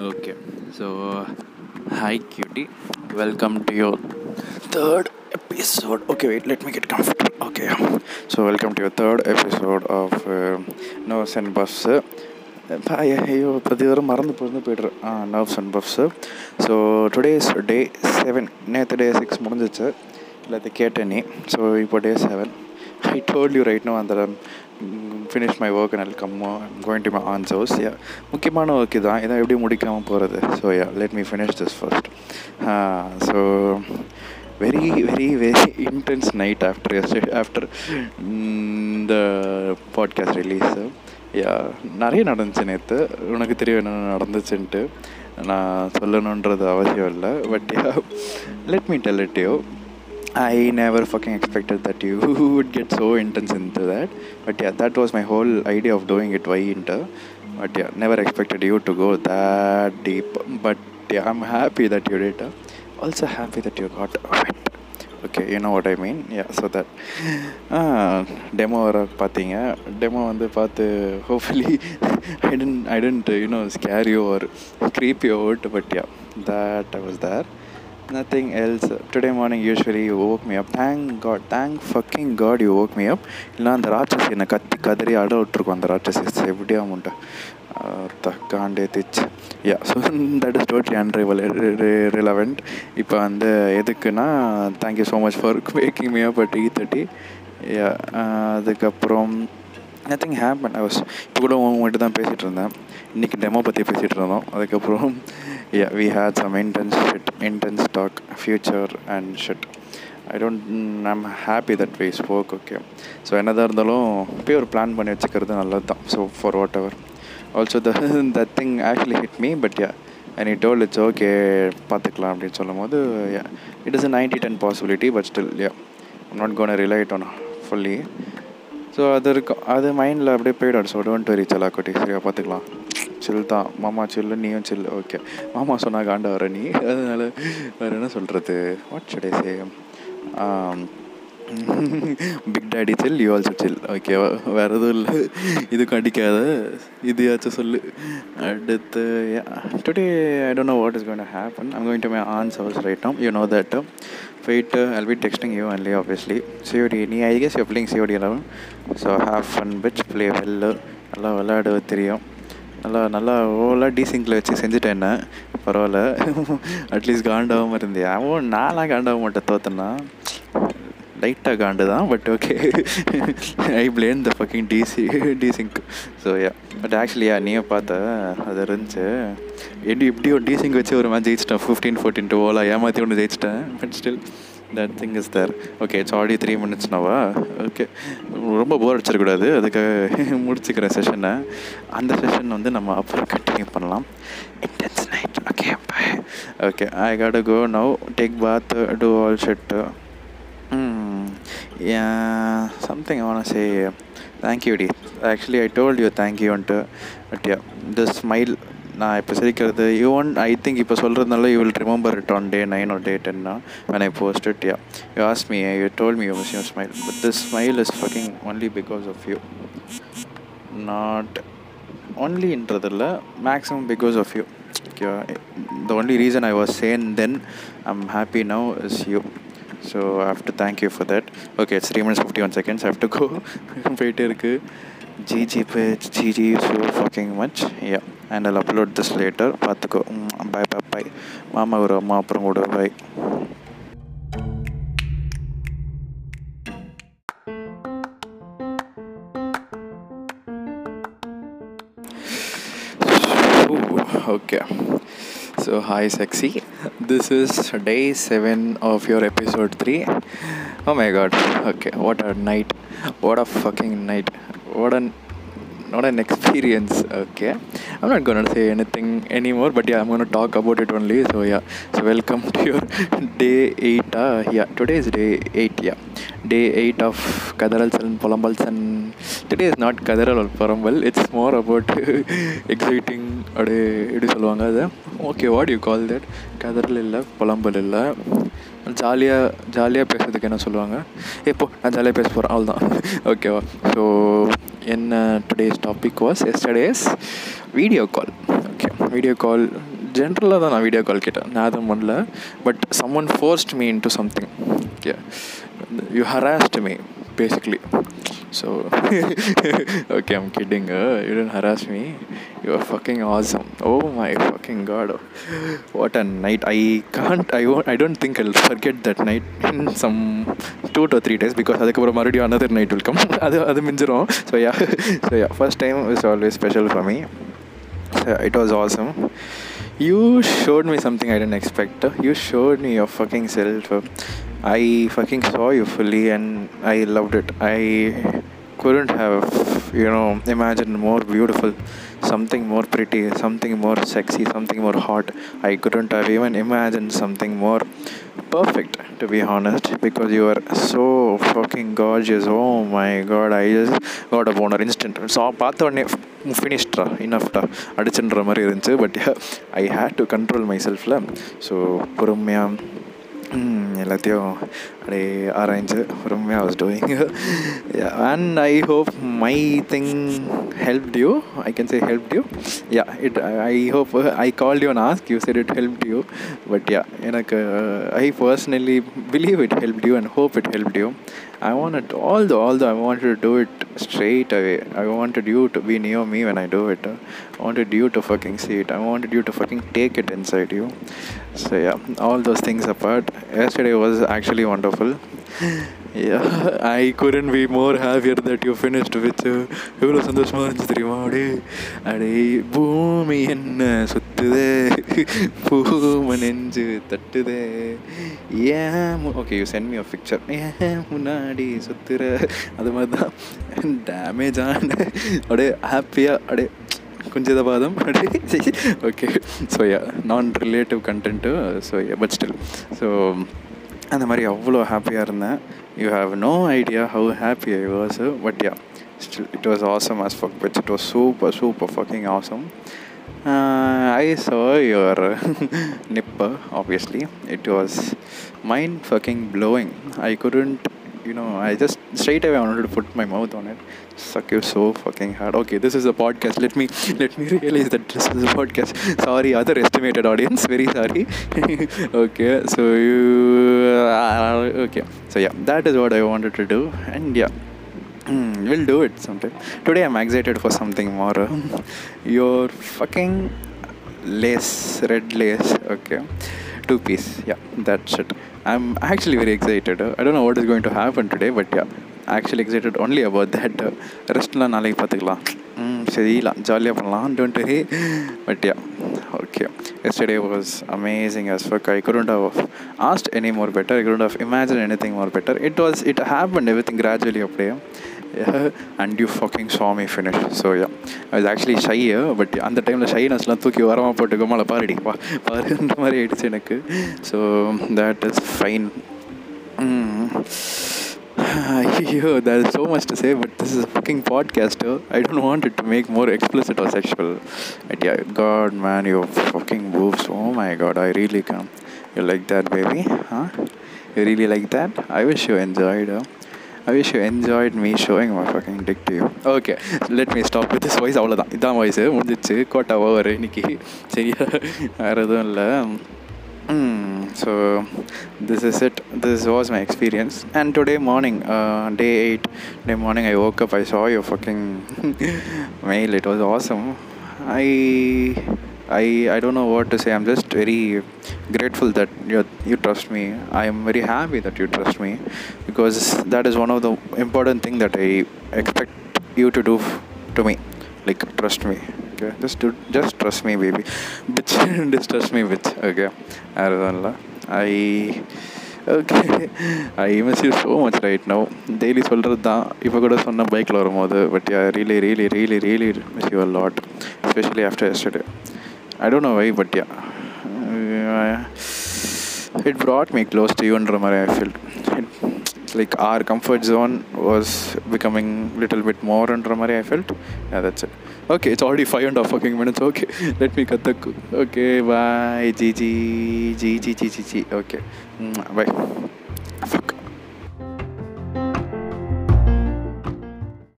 Okay, so hi cutie, welcome to your third episode. Okay, wait, let me get comfortable. Okay, so welcome to your third episode of uh, Nerves and Buffs. ஐயோ பிரதி வரும் மறந்து போயிருந்து போய்ட்டுரு ஆ nerves and puffs so today is day seven நேற்று day six முடிஞ்சிச்சு எல்லாத்தையும் கேட்டேன் நீ ஸோ இப்போ day seven I told you right no அந்த finish my work and come going to my answers yeah முக்கியமான ஒர்க் தான் இதை எப்படி முடிக்காமல் போகிறது so yeah let me finish this first so very very very intense night after after இந்த podcast release yeah நிறைய நடந்துச்சு நேற்று உனக்கு தெரியும் என்ன நடந்துச்சுன்ட்டு. நான் சொல்லணுன்றது அவசியம் இல்லை. But yeah let me tell it you I never fucking expected that you would get so intense into that. But yeah, that was my whole idea of doing it. Why into? But yeah, never expected you to go that deep. But yeah, I'm happy that you did. Also happy that you got wet. Okay you know what I mean yeah so that demo வர பார்த்தீங்க demo வந்து பார்த்து hopefully I didn't I didn't you know scare you or creep you out but yeah that I was there Nothing else. Today morning usually you woke me up. Thank god thank fucking god you woke me up. இல்லை அந்த ராட்சசி என்னை கத்தி கதறி அட விட்டுருக்கோம் அந்த ராட்சசி. எப்படியா முட்டை காண்டே திச் yeah so that is totally irrelevant இப்போ வந்து எதுக்குன்னா thank you so much for making me up at E thirty yeah அதுக்கப்புறம் நத்திங் ஹேப்பன் ஐ வாஸ் இப்போ கூட உங்கள்கிட்ட தான் பேசிகிட்டு இருந்தேன். இன்றைக்கி டெமோ பற்றி பேசிகிட்டு இருந்தோம். அதுக்கப்புறம் yeah we had some intense shit intense talk future and shit. I don't I'm happy that way spoke okay so என்னதாக இருந்தாலும் போய் ஒரு பிளான் பண்ணி வச்சுக்கிறது நல்லது தான் so for whatever also the that thing actually hit me but yeah and it told it's okay பார்த்துக்கலாம் அப்படின்னு சொல்லும் போது yeah it is a ninety ten possibility but still yeah not gonna relate on fully so அது இருக்கும் அது மைண்டில் அப்படியே போயிடும். ஸோ டோன்ட் வெரி சலா குட்டி சரியாக பார்த்துக்கலாம். சில் தான் மாமா சில்லு நீயும் சில்லு. ஓகே மாமா சொன்னா காண்டா வர நீ. அதனால் வேறு என்ன சொல்கிறது what should I say big daddy chill you also chill. ஓகேவா வேறு எதுவும் இல்லை. இதுக்கும் அடிக்காத. இதையாச்சும் சொல்லு. அடுத்து today I don't know what is going happen I'm going to my answers right you know that fight I'll be texting you only obviously COD நீ ஐ கெஸ் யூ பிள்ளைங்க சிஓடி எல்லாம் so have fun bitch play well நல்லா விளையாடுவது தெரியும். நல்லா நல்லா ஓவலாக டீசிங்கில் வச்சு செஞ்சுட்டேன் என்ன. பரவாயில்ல. அட்லீஸ்ட் காண்டாகாமல் இருந்தியா. அவன் நானாக காண்டாக மாட்டேன் தோத்தனா லைட்டாக காண்டு தான் but okay I plan the fucking DC teasing so yeah but ஆக்சுவலியா நீயே பார்த்த அது இருந்துச்சு. எப்படி இப்படி ஒரு டீசிங் வச்சு ஒரு மேட்ச் ஜெயிச்சிட்டேன் ஃபிஃப்டீன் ஃபோர்டீன் டூ ஓலா ஏமாற்றி ஒன்று ஜெயிச்சிட்டேன் but still that thing is there okay it's already three மினிட்ஸ்னாவா okay ரொம்ப போர் அடிச்சிடக்கூடாது. அதுக்காக முடிச்சுக்கிறேன் செஷனை அந்த செஷன் வந்து நம்ம அப்புறம் கண்டினியூ பண்ணலாம். Intense night okay bye okay I got go now take bath to all shed something I say thank you D actually I told you தேங்க்யூன்ட்டு but yeah the smile நான் இப்போ சிரிக்கிறது யூ ஒன் ஐ திங்க் இப்போ சொல்கிறதுனால you will remember it on day nine or day டென்னா when I post it yeah you ask me you told me you miss you smile but this smile is fucking only because of you not ஒன்லின்றதில்ல maximum because of you ஓகேவா the only reason I was sane then I am happy now is you so I have to thank you for that okay three minutes fifty one seconds have to go போயிட்டே இருக்குது GG bye GG so fucking much yeah and I'll upload this later பார்த்துக்கோ பாய் பாய் பாய் மாமா ஒரு அம்மா அப்புறம் கூட bye okay so hi sexy this is day 7 of your episode 3 oh my god okay what a night what a fucking night what an not an experience okay i'm not gonna say anything anymore but yeah i'm gonna talk about it only so yeah so welcome to your day 8 uh, yeah today is day 8 yeah day 8 of kadarals and polambals and today is not kadaral or polambal it's more about exciting அப்படியே எப்படி சொல்லுவாங்க அது okay what you call that கதறல் இல்லை புலம்பல் இல்லை ஜாலியாக ஜாலியாக பேசுறதுக்கு என்ன சொல்லுவாங்க இப்போ நான் ஜாலியாக பேச போகிறேன் அவ்வளோதான் ஓகேவா ஸோ என்ன topic was yesterday's video call okay video call ஜென்ரலாக தான் நான் வீடியோ கால் கேட்டேன். நான் அதை பண்ணல but someone forced me into something okay you harassed me basically so okay I'm kidding you didn't harass me you are fucking awesome oh my fucking god what a night i can't i won't i don't think i'll forget that night in some two to three days because அதுக்கப்புறம் மறுபடியும் another night will come அது அது மிஞ்சிரும் so yeah so yeah first time is always special for me so it was awesome you showed me something i didn't expect you showed me your fucking self I fucking saw you fully and I loved it. Couldn't have, you know, imagined more beautiful, something more pretty, something more sexy, something more hot. I couldn't have even imagined something more perfect, to be honest, because you are so fucking gorgeous. Oh my god, I just got a boner instant. so பார்த்த உடனே ஃபினிஷ்டா இனஃப்டா அடிச்சுன்ற மாதிரி இருந்துச்சு but I had to control my செல்ஃபில் so பொறுமையாக எல்லாத்தையும் அப்படியே ஆராய்ஞ்சு பொறுமையாக was doing and I hope my thing help you I can say help you yeah it I hope I call you ask you said it help you but yeah எனக்கு I personally believe it help you and hope it help you I wanted all the all the I wanted to do it straight away. I wanted you to be near me when I do it. I wanted you to fucking see it. I wanted you to fucking take it inside you. So yeah, all those things apart. Yesterday was actually wonderful. Yeah, I couldn't be more happier that you finished with எவ்வளோ சந்தோஷமாக இருந்துச்சு தெரியுமா அப்படியே அப்படியே பூமி என்ன சுத்துதே பூம நெஞ்சு தட்டுதே ஏன் okay you sent me a picture ஏன் முன்னாடி பின்னாடி சுற்றுற அது மாதிரி தான் டேமேஜ் ஆன அப்படியே ஹாப்பியாக அப்படியே குஞ்சித பாதம் அப்படியே ஓகே ஸோ யா நான் relative content so but still so அந்த மாதிரி அவ்வளோ ஹாப்பியாக இருந்தேன் you have no idea how happy I was but yeah still it was awesome as fuck but it was super super fucking awesome I saw your nipper obviously it was mind fucking blowing I couldn't you know i just straight away I wanted to put my mouth on it suck you so fucking hard okay this is a podcast let me let me realize that this is a podcast sorry other estimated audience very sorry okay so you uh, okay so yeah that is what i wanted to do and yeah Mm, we'll do it sometime. Today I'm excited for something more. Your fucking lace, red lace. Okay, two piece. Yeah, that's it. I'm actually very excited. I don't know what is going to happen today, but yeah, actually excited only about that. ரெஸ்ட்லாம் நாளைக்கு பார்த்துக்கலாம் ம் சரிலாம் ஜாலியாக பண்ணலாம் don't worry but yeah okay yesterday was amazing as fuck i couldn't have asked any more better i couldn't have imagined anything more better it was it happened everything gradually up there yeah, and you fucking saw me finish so yeah i was actually shy but அந்த டைமில் ஷைனஸ்லாம் தூக்கி வரமாக போட்டு கம்மால பாருடி பா பாருன்ற மாதிரி ஆயிடுச்சு எனக்கு so that is fine Yo, there is so much to say, but this is a fucking podcast. Yo. I don't want it to make more explicit or sexual. But yeah, God, man, your fucking boobs. Oh my God, I really can. You like that, baby? Huh? You really like that? I wish I wish you enjoyed me showing my fucking dick to you okay let me stop with this voice அவ்வளோதான் இதான் voice முடிஞ்சிச்சு quota over இன்னைக்கு சரியா வேறு எதுவும் இல்லை so this is it this was my experience and today morning day eight day morning I woke I saw you fucking mail it was awesome I i I, I don't know what to say. I'm just very grateful that you you trust me. I am very happy that you trust me because that is one of the important thing that I expect you to do f- to me. Like trust me. Okay, just do, just trust me, baby. Bitch, just trust me, bitch. Okay, Arizona. I okay I miss you so much right no daily சொல்கிறது தான் இப்போ கூட சொன்ன பைக்கில் வரும்போது but yeah really really really really miss you lot especially after yesterday I don't know why, but yeah, uh, it brought me close to you my I felt. It, like our comfort zone was becoming little bit more under my I felt. Yeah, that's it. Okay, it's already five and a half fucking minutes. Okay, let me cut the. Okay, bye. G G G G G G G. Okay, bye.